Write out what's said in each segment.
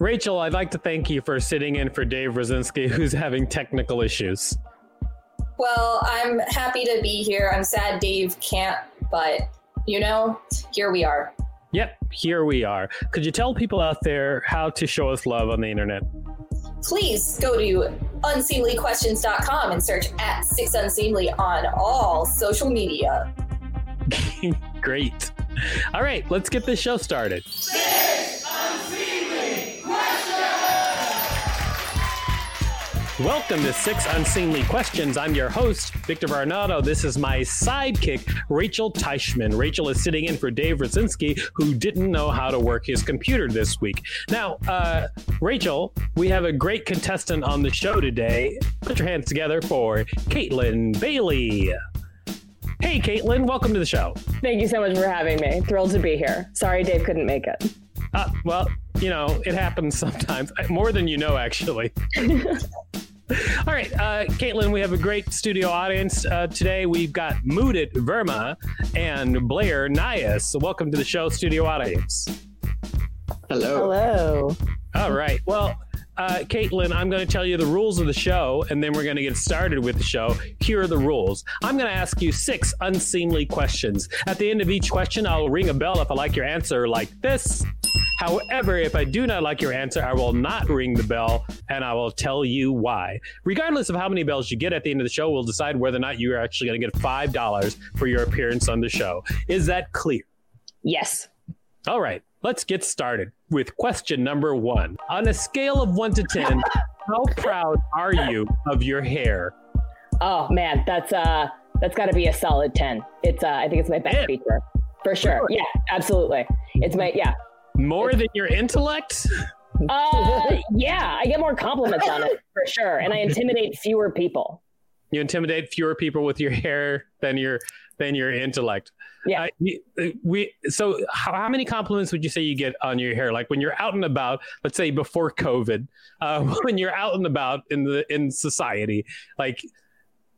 Rachel, I'd like to thank you for sitting in for Dave Rosinski, who's having technical issues. Well, I'm happy to be here. I'm sad Dave can't, but you know, here we are. Yep, here we are. Could you tell people out there how to show us love on the internet? Please go to unseemlyquestions.com and search at Six Unseemly on all social media. Great. All right, let's get this show started. Welcome to Six Unseemly Questions. I'm your host, Victor Varnado. This is my sidekick, Rachel Teichman. Rachel is sitting in for Dave Rosinski, who didn't know how to work his computer this week. Now, uh, Rachel, we have a great contestant on the show today. Put your hands together for Kaytlin Bailey. Hey, Kaytlin, welcome to the show. Thank you so much for having me. Thrilled to be here. Sorry Dave couldn't make it. Uh, well, you know, it happens sometimes, more than you know, actually. All right, uh, Kaytlin, we have a great studio audience uh, today. We've got Mudit Verma and Blair Nias. So welcome to the show, studio audience. Hello. All right. Well, uh, Kaytlin, I'm going to tell you the rules of the show, and then we're going to get started with the show. Here are the rules. I'm going to ask you six unseemly questions. At the end of each question, I'll ring a bell if I like your answer, like this. However, if I do not like your answer, I will not ring the bell and I will tell you why. Regardless of how many bells you get at the end of the show, we'll decide whether or not you are actually going to get $5 for your appearance on the show. Is that clear? Yes. All right, let's get started with question number one. On a scale of one to 10, how proud are you of your hair? Oh man, that's uh that's got to be a solid 10. It's uh I think it's my best Yeah. feature. For sure. Yeah, absolutely. It's my yeah. More than your intellect? Uh yeah, I get more compliments on it for sure and I intimidate fewer people. You intimidate fewer people with your hair than your than your intellect. Yeah. We so how, how many compliments would you say you get on your hair? Like when you're out and about, let's say before COVID, uh, when you're out and about in the in society, like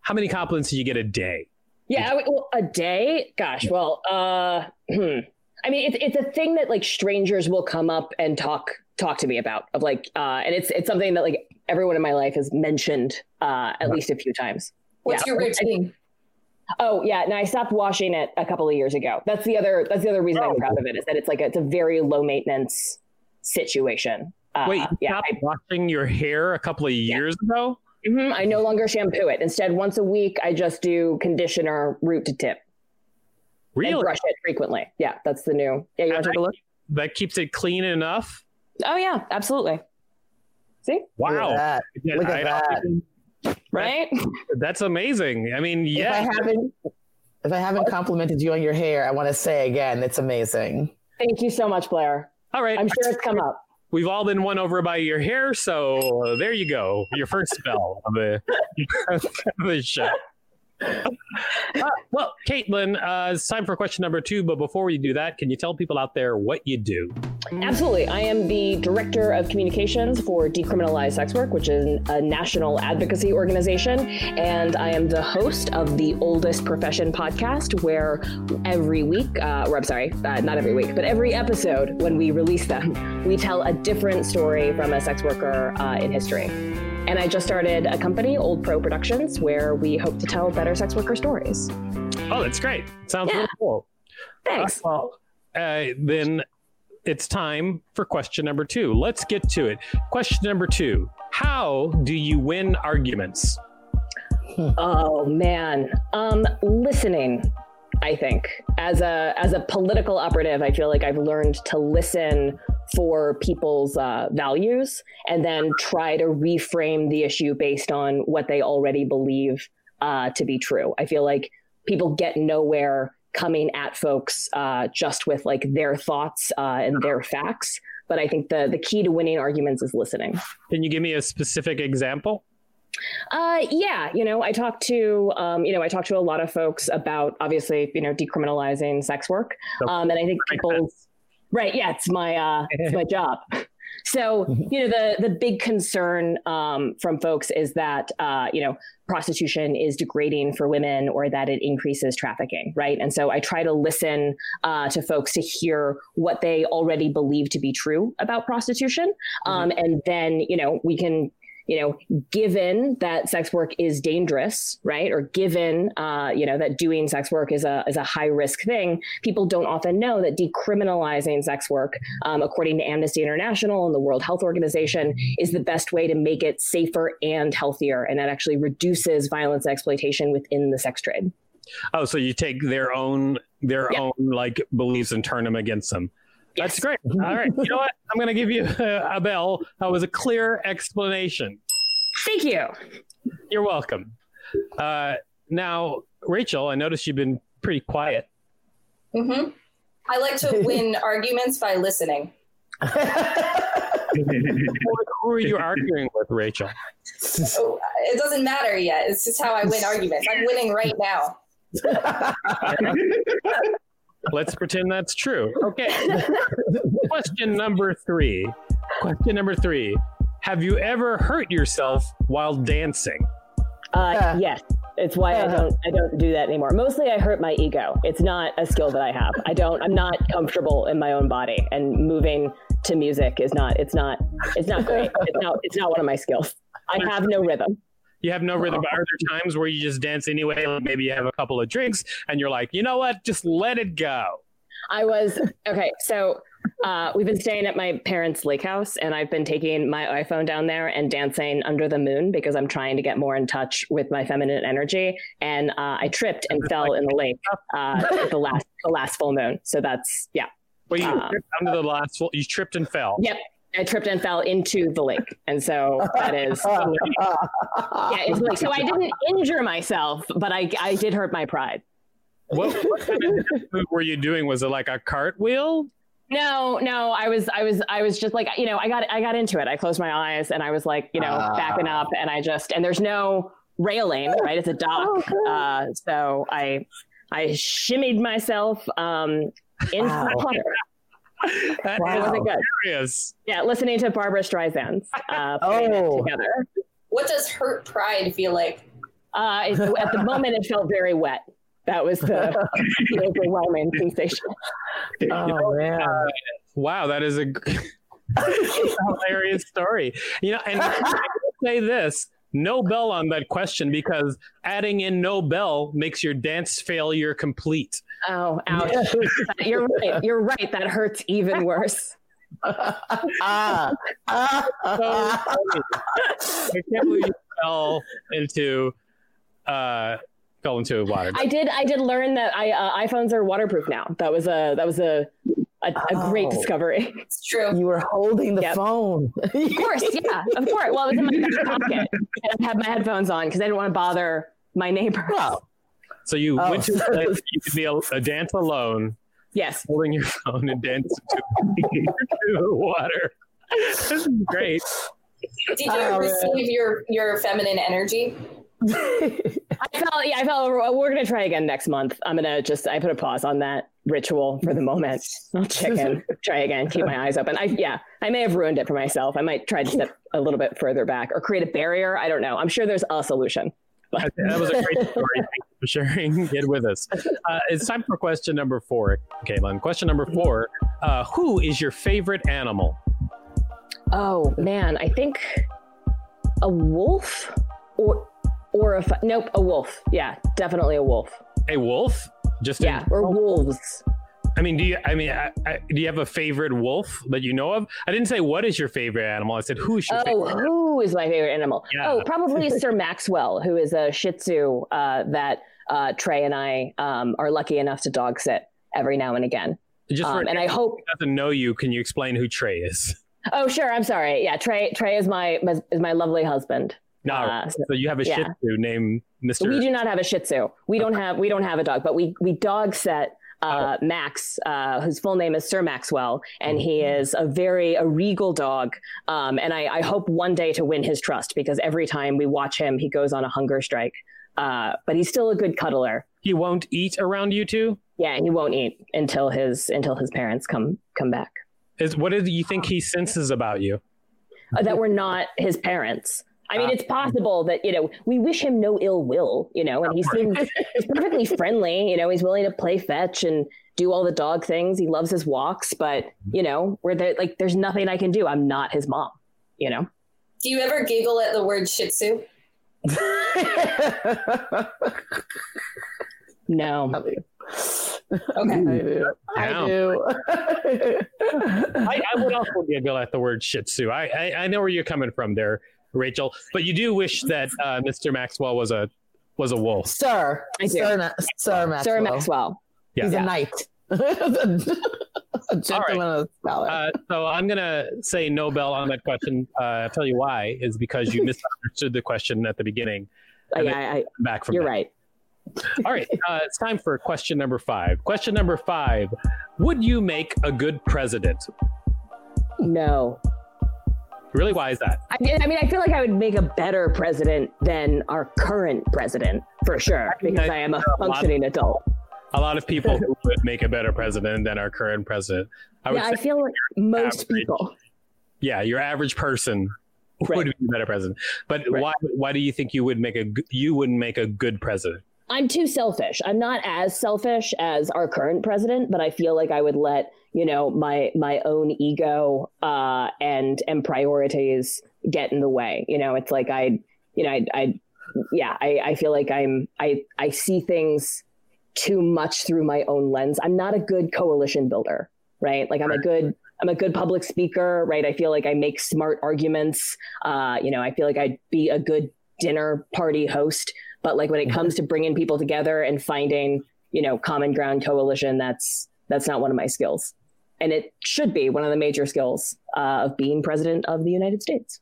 how many compliments do you get a day? Yeah, I well, a day. Gosh, well, uh. I mean, it's it's a thing that like strangers will come up and talk talk to me about. Of like, uh, and it's it's something that like everyone in my life has mentioned uh, at least a few times. What's Yeah. your routine? Oh yeah, no, I stopped washing it a couple of years ago. That's the other that's the other reason Oh. I'm proud of it is that it's like a, it's a very low maintenance situation. Uh, Wait, you yeah, stopped washing your hair a couple of years ago? Mhm, I no longer shampoo it. Instead, once a week, I just do conditioner root to tip and Really? brush it frequently. Yeah, that's the new. Yeah, you want to take a look? That keeps it clean enough? Oh yeah, absolutely. See, Wow. Look at that. Look at I- that. right? That's amazing. I mean, If I yeah. haven't, if I haven't complimented you on your hair, I want to say again, it's amazing. Thank you so much, Blair. All right. I'm sure it's come up. We've all been won over by your hair, so uh, there you go. Your first spell of the, of the show. Uh, well, Kaytlin, uh, it's time for question number two. But before we do that, can you tell people out there what you do? Absolutely. I am the director of communications for Decriminalize Sex Work, which is a national advocacy organization. And I am the host of the Oldest Profession podcast, where every week, uh, or I'm sorry, uh, not every week, but every episode when we release them, we tell a different story from a sex worker uh, in history. And I just started a company, Old Pro Productions, where we hope to tell better sex worker stories. Oh, that's great. Sounds Yeah. really cool. Thanks. Uh, well, uh, then it's time for question number two. Let's get to it. Question number two How do you win arguments? Oh man, um, listening. I think as a as a political operative, I feel like I've learned to listen for people's uh, values and then try to reframe the issue based on what they already believe uh, to be true. I feel like people get nowhere coming at folks uh, just with like their thoughts uh, and their facts. But I think the the key to winning arguments is listening. Can you give me a specific example? Uh, yeah, you know, I talked to, um, you know, I talked to a lot of folks about obviously, you know, decriminalizing sex work, um, and I think people, right? Yeah, it's my uh, it's my job. So, you know, the the big concern um, from folks is that uh, you know prostitution is degrading for women or that it increases trafficking, right? And so I try to listen uh, to folks to hear what they already believe to be true about prostitution, um, and then you know we can you know, given that sex work is dangerous, right, or given, uh, you know, that doing sex work is a is a high risk thing, people don't often know that decriminalizing sex work, um, according to Amnesty International and the World Health Organization, is the best way to make it safer and healthier, and that actually reduces violence and exploitation within the sex trade. Oh, so you take their own their Yeah. own like beliefs and turn them against them. That's great. All right. You know what? I'm going to give you a bell. That was a clear explanation. Thank you. You're welcome. Uh, now, Rachel, I noticed you've been pretty quiet. Mm-hmm. I like to win arguments by listening. Who are you arguing with, Rachel? Oh, it doesn't matter yet. It's just how I win arguments. I'm winning right now. Let's pretend that's true. Okay. Question number three. Question number three. Have you ever hurt yourself while dancing? Uh, yes, it's why I don't I don't do that anymore. Mostly, I hurt my ego. It's not a skill that I have. I don't. I'm not comfortable in my own body, and moving to music is not. It's not. It's not great. It's not. It's not one of my skills. I have no rhythm. You have no rhythm. Are there times where you just dance anyway? Like maybe you have a couple of drinks and you're like, you know what? Just let it go. I was okay. So uh, we've been staying at my parents' lake house, and I've been taking my iPhone down there and dancing under the moon because I'm trying to get more in touch with my feminine energy. And uh, I tripped and fell in the lake uh, the last the last full moon. So that's yeah. Well, you Um, tripped under the last, full- you tripped and fell. Yep. I tripped and fell into the lake. And so that is, yeah, it's like, so I didn't injure myself, but I, I did hurt my pride. What, what kind of move were you doing? Was it like a cartwheel? No, no, I was, I was, I was just like, you know, I got, I got into it. I closed my eyes and I was like, you know, backing up and I just, and there's no railing, right? It's a dock. Uh, so I, I shimmied myself, um, into the water. That It is wasn't hilarious. Yeah. Listening to Barbra Streisand's, uh, Oh. together. What does hurt pride feel like? Uh, it, at the moment, it felt very wet. That was the, the overwhelming sensation. Oh man. Wow, that is a hilarious story. You know, and I will say this no bell on that question because adding in no bell makes your dance failure complete. Oh, ouch! You're right. You're right. That hurts even worse. Ah. Ah. So. I can't believe you fell into uh fell into water. I did. I did learn that I uh, iPhones are waterproof now. That was a that was a a, a great Oh. discovery. It's true. You were holding the Yep. phone. Of course, yeah, of course. Well, it was in my back pocket, and I had my headphones on because I didn't want to bother my neighbors. Wow. so you Oh. went to a dance, you could be a, a dance alone, Yes. holding your phone and dance to, to the water. This is great. Did you Oh, man. receive your your feminine energy? I felt. Yeah, I felt. We're gonna try again next month. I'm gonna just. I put a pause on that ritual for the moment. I'll check in. try again. Keep my eyes open. I yeah. I may have ruined it for myself. I might try to step a little bit further back or create a barrier. I don't know. I'm sure there's a solution. That that was a great story. Thank you for sharing it with us. Uh, it's time for question number four, Kaytlin. Question number four uh, Who is your favorite animal? Oh man, I think a wolf or or a nope, a wolf. Yeah, definitely a wolf. A wolf? Just in- Yeah, or wolves. I mean, do you? I mean, I, I, do you have a favorite wolf that you know of? I didn't say what is your favorite animal. I said who's your Oh, favorite. who is my favorite animal? Yeah. Oh, probably Sir Maxwell, who is a Shih Tzu uh, that uh, Trey and I um, are lucky enough to dog sit every now and again. Just for Um, and I hope. who doesn't know you, can you explain who Trey is? Oh, sure. I'm sorry. Yeah, Trey. Trey is my is my lovely husband. No, Uh, so- so you have a yeah. Shih Tzu named Mister. We do not have a Shih Tzu. We don't have we don't have a dog, but we we dog set uh, Max, uh, whose full name is Sir Maxwell, and he is a very a regal dog. Um, and I, I hope one day to win his trust because every time we watch him, he goes on a hunger strike. Uh, but he's still a good cuddler. He won't eat around you two. Yeah, he won't eat until his until his parents come come back. Is what do you think he senses about you? Uh, that we're not his parents. I mean, it's possible that you know we wish him no ill will, you know, and he seems he's perfectly friendly. You know, he's willing to play fetch and do all the dog things. He loves his walks, but mm-hmm. you know, where there like there's nothing I can do. I'm not his mom. You know, Do you ever giggle at the word Shih Tzu? no. Okay. I do. I do. I, I would also giggle at the word Shih Tzu. I, I I know where you're coming from there, Rachel. But you do wish that uh, Mr. Maxwell was a was a wolf. Sir, I. Sir, Na- Sir Maxwell. Sir Maxwell. Yeah. He's Yeah. a knight. a gentleman and a scholar. Uh, so I'm gonna say Nobel on that question. Uh, I'll tell you why is because you misunderstood the question at the beginning. And yeah, I, Back from you're that. right. All right, uh, it's time for question number five. Question number five: Would you make a good president? No. Really, why is that? I mean, I mean, I feel like I would make a better president than our current president for sure, because I am a functioning adult. A lot of people who would make a better president than our current president. I would Yeah, I feel like most average. people. yeah, your average person Right. would be a better president. But Right. why? Why do you think you would make a you wouldn't make a good president? I'm too selfish. I'm not as selfish as our current president, but I feel like I would let you know my my own ego uh, and and priorities get in the way. You know, it's like I, you know, I, I yeah, I, I feel like I'm I I see things too much through my own lens. I'm not a good coalition builder, right? Like I'm a good I'm a good public speaker, right? I feel like I make smart arguments. Uh, you know, I feel like I'd be a good dinner party host but like when it comes to bringing people together and finding you know common ground coalition that's that's not one of my skills and it should be one of the major skills uh, of being president of the united states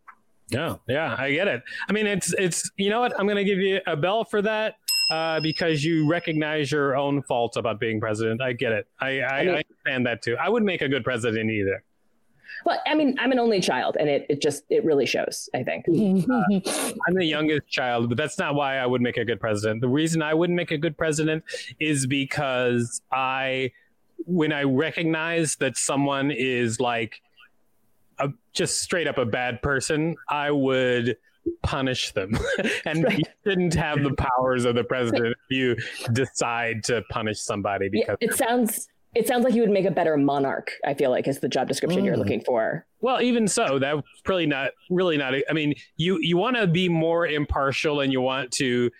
Yeah, yeah, I get it. I mean, it's it's you know what? I'm gonna give you a bell for that uh, because you recognize your own faults about being president. I get it. I I, I, mean- understand that too. I wouldn't make a good president either. But i mean i'm an only child and it, it just it really shows i think uh, I'm the youngest child, but that's not why I would make a good president. The reason I wouldn't make a good president is because I, when I recognize that someone is like a, just straight up a bad person, I would punish them. and you shouldn't have the powers of the president if you decide to punish somebody yeah, because it sounds it sounds like you would make a better monarch i feel like is the job description you're Mm. looking for Well, even so, that's probably not really not. I mean, you you want to be more impartial, and you want to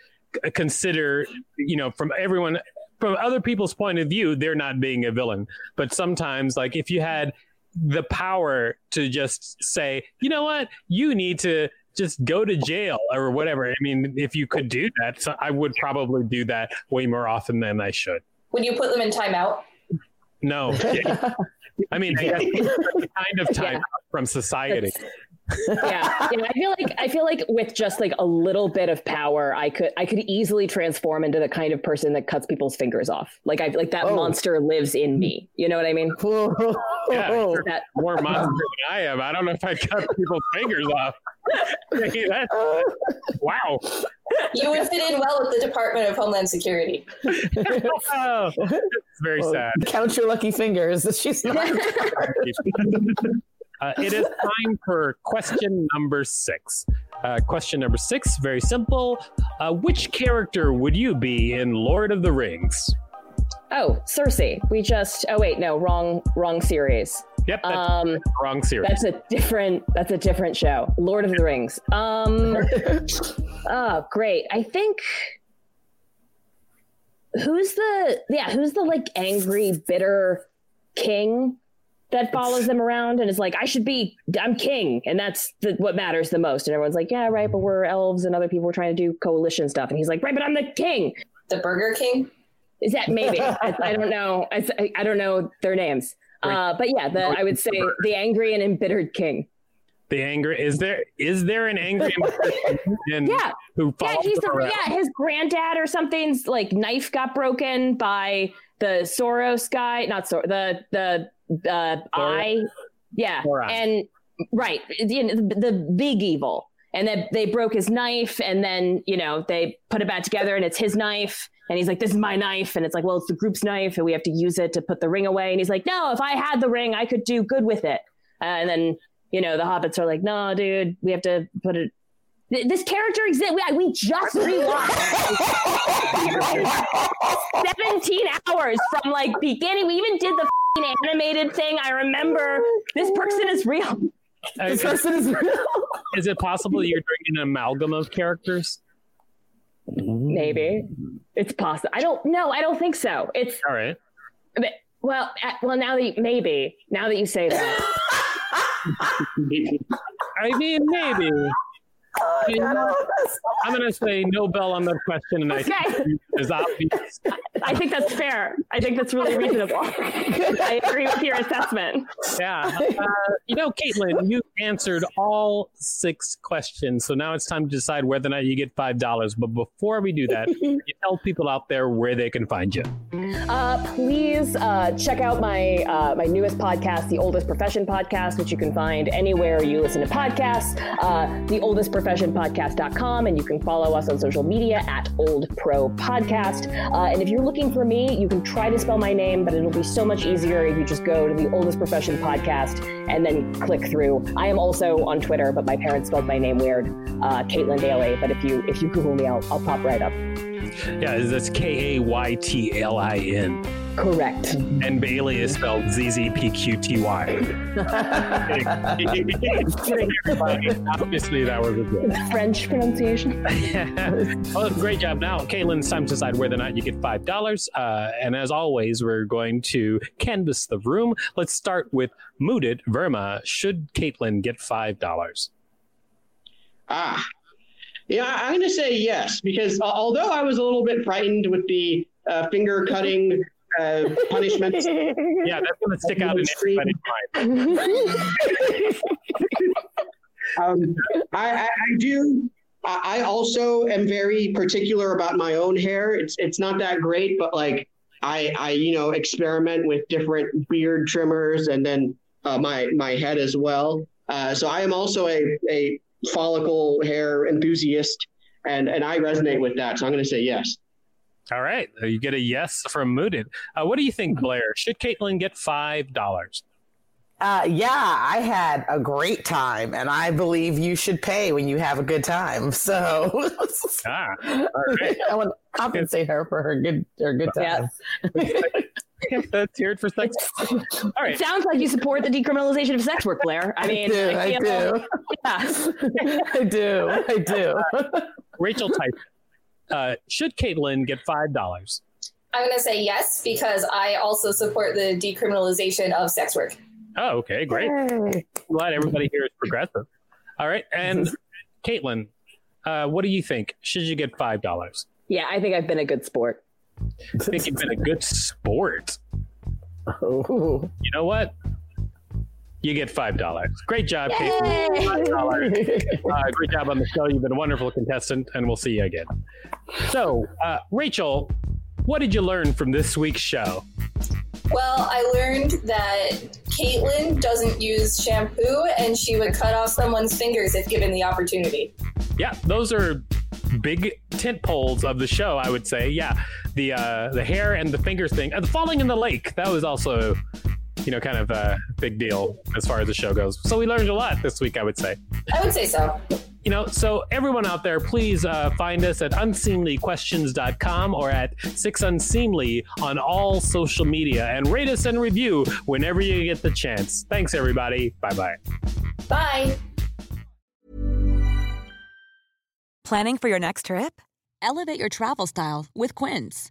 consider, you know, from everyone, from other people's point of view, they're not being a villain. But sometimes, like if you had the power to just say, you know what, you need to just go to jail or whatever. I mean, if you could do that, so I would probably do that way more often than I should. Would you put them in timeout? No, I mean, I guess kind of time Yeah. out from society. yeah, yeah. I feel like I feel like with just like a little bit of power, I could I could easily transform into the kind of person that cuts people's fingers off. Like I like that Oh. monster lives in me. You know what I mean? Yeah. That more monster than I am. I don't know if I'd cut people's fingers off. Hey, that's- wow. You would fit in well with the Department of Homeland Security. Oh, it's very sad. Count your lucky fingers. She's not. Uh, it is time for question number six. Uh, question number six, very simple. Uh, which character would you be in Lord of the Rings? oh, Cersei. We just oh wait no wrong wrong series. Yep, that's Um, wrong series. that's a different that's a different show. Lord of the Rings. Um, oh great. I think who's the yeah who's the like angry bitter king that follows them around and is like i should be i'm king and that's the, what matters the most and everyone's like yeah right but we're elves and other people are trying to do coalition stuff and he's like right but i'm the king The Burger King? is that maybe I, I don't know I, I don't know their names uh, but yeah the, i would say the angry and embittered king The anger is there? Is there an angry man Yeah. who Yeah, he's the, yeah, his granddad or something's like knife got broken by the Soros guy, not Sor the the uh, eye, yeah, Soros. and right, you know, the, the big evil, and then they broke his knife, and then you know they put it back together, and it's his knife, and he's like, "This is my knife," and it's like, "Well, it's the group's knife, and we have to use it to put the ring away," and he's like, "No, if I had the ring, I could do good with it," uh, and then you know the hobbits are like, "No, dude, we have to put it." This character exists. We, we just rewatched 17 hours from like beginning. We even did the fing animated thing. I remember this person is real. Uh, This person is real. is it possible you're doing an amalgam of characters? Maybe it's possible. I don't know. I don't think so. It's All right. but- well, uh, well. Now that you, maybe now that you say that, I mean, maybe. I mean, I'm going to say no bell on that question, and I think Okay. it's obvious. I think that's fair. I think that's really reasonable. I agree with your assessment. Yeah. Uh, you know, Kaytlin, you answered all six questions, so now it's time to decide whether or not you get five dollars. But before we do that, you tell people out there where they can find you. Uh, please uh, check out my uh, my newest podcast, the Oldest Profession Podcast, which you can find anywhere you listen to podcasts. Uh, the Oldest Profession Podcast.com, and you can follow us on social media at Old Pro Podcast. Uh, and if you're looking for me, you can try to spell my name, but it'll be so much easier if you just go to the Oldest Profession Podcast and then click through. I am also on Twitter, but my parents spelled my name weird, uh, Kaytlin Bailey. But if you if you Google me, I'll, I'll pop right up. Yeah, that's K A Y T L I N, Correct. and Bailey is spelled Z Z P Q T Y. Obviously, that was a joke. French pronunciation. well, great job. Now, Kaytlin, it's time to decide whether or not you get five dollars. Uh, and as always, we're going to canvass the room. Let's start with Mudit Verma. Should Kaytlin get five dollars? Ah, yeah, I'm going to say yes because uh, although I was a little bit frightened with the uh, finger cutting uh, punishment, Yeah, that's going to stick out in everybody's mind. um, I, I, I do. I, also am very particular about my own hair. It's it's not that great, but like I I you know experiment with different beard trimmers and then uh, my my head as well. Uh, so I am also a a follicle hair enthusiast, and and I resonate with that. So I'm going to say yes. All right, uh, you get a yes from Mudit. Uh, what do you think, Blair? Should Kaytlin get five dollars? Uh, yeah, I had a great time, and I believe you should pay when you have a good time. So Ah, all right. I want to compensate her for her good her good time. Let's hear for sex. All right. It sounds like you support the decriminalization of sex work, Blair. I mean, do, I feel- do. Yeah. I do. I do. Rachel type. Uh, should Kaytlin get five dollars? I'm going to say yes because I also support the decriminalization of sex work. Oh, okay, great. Hey. Glad everybody here is progressive. All right, and Kaytlin, uh, what do you think? Should you get five dollars? yeah, I think I've been a good sport. I think you've been a good sport. Ooh. You know what? You get five dollars. Great job, Kaytlin. Five dollars. Uh, great job on the show. You've been a wonderful contestant, and we'll see you again. So, uh, Rachel, what did you learn from this week's show? Well, I learned that Kaytlin doesn't use shampoo and she would cut off someone's fingers if given the opportunity. Yeah, those are big tent poles of the show. I would say, yeah, the uh, the hair and the fingers thing, and the falling in the lake. That was also, you know, kind of a big deal as far as the show goes. So we learned a lot this week. I would say. I would say so. You know, so everyone out there, please uh, find us at unseemlyquestions.com or at Six Unseemly on all social media and rate us and review whenever you get the chance. Thanks, everybody. Bye bye. Bye. Planning for your next trip? Elevate your travel style with Quince.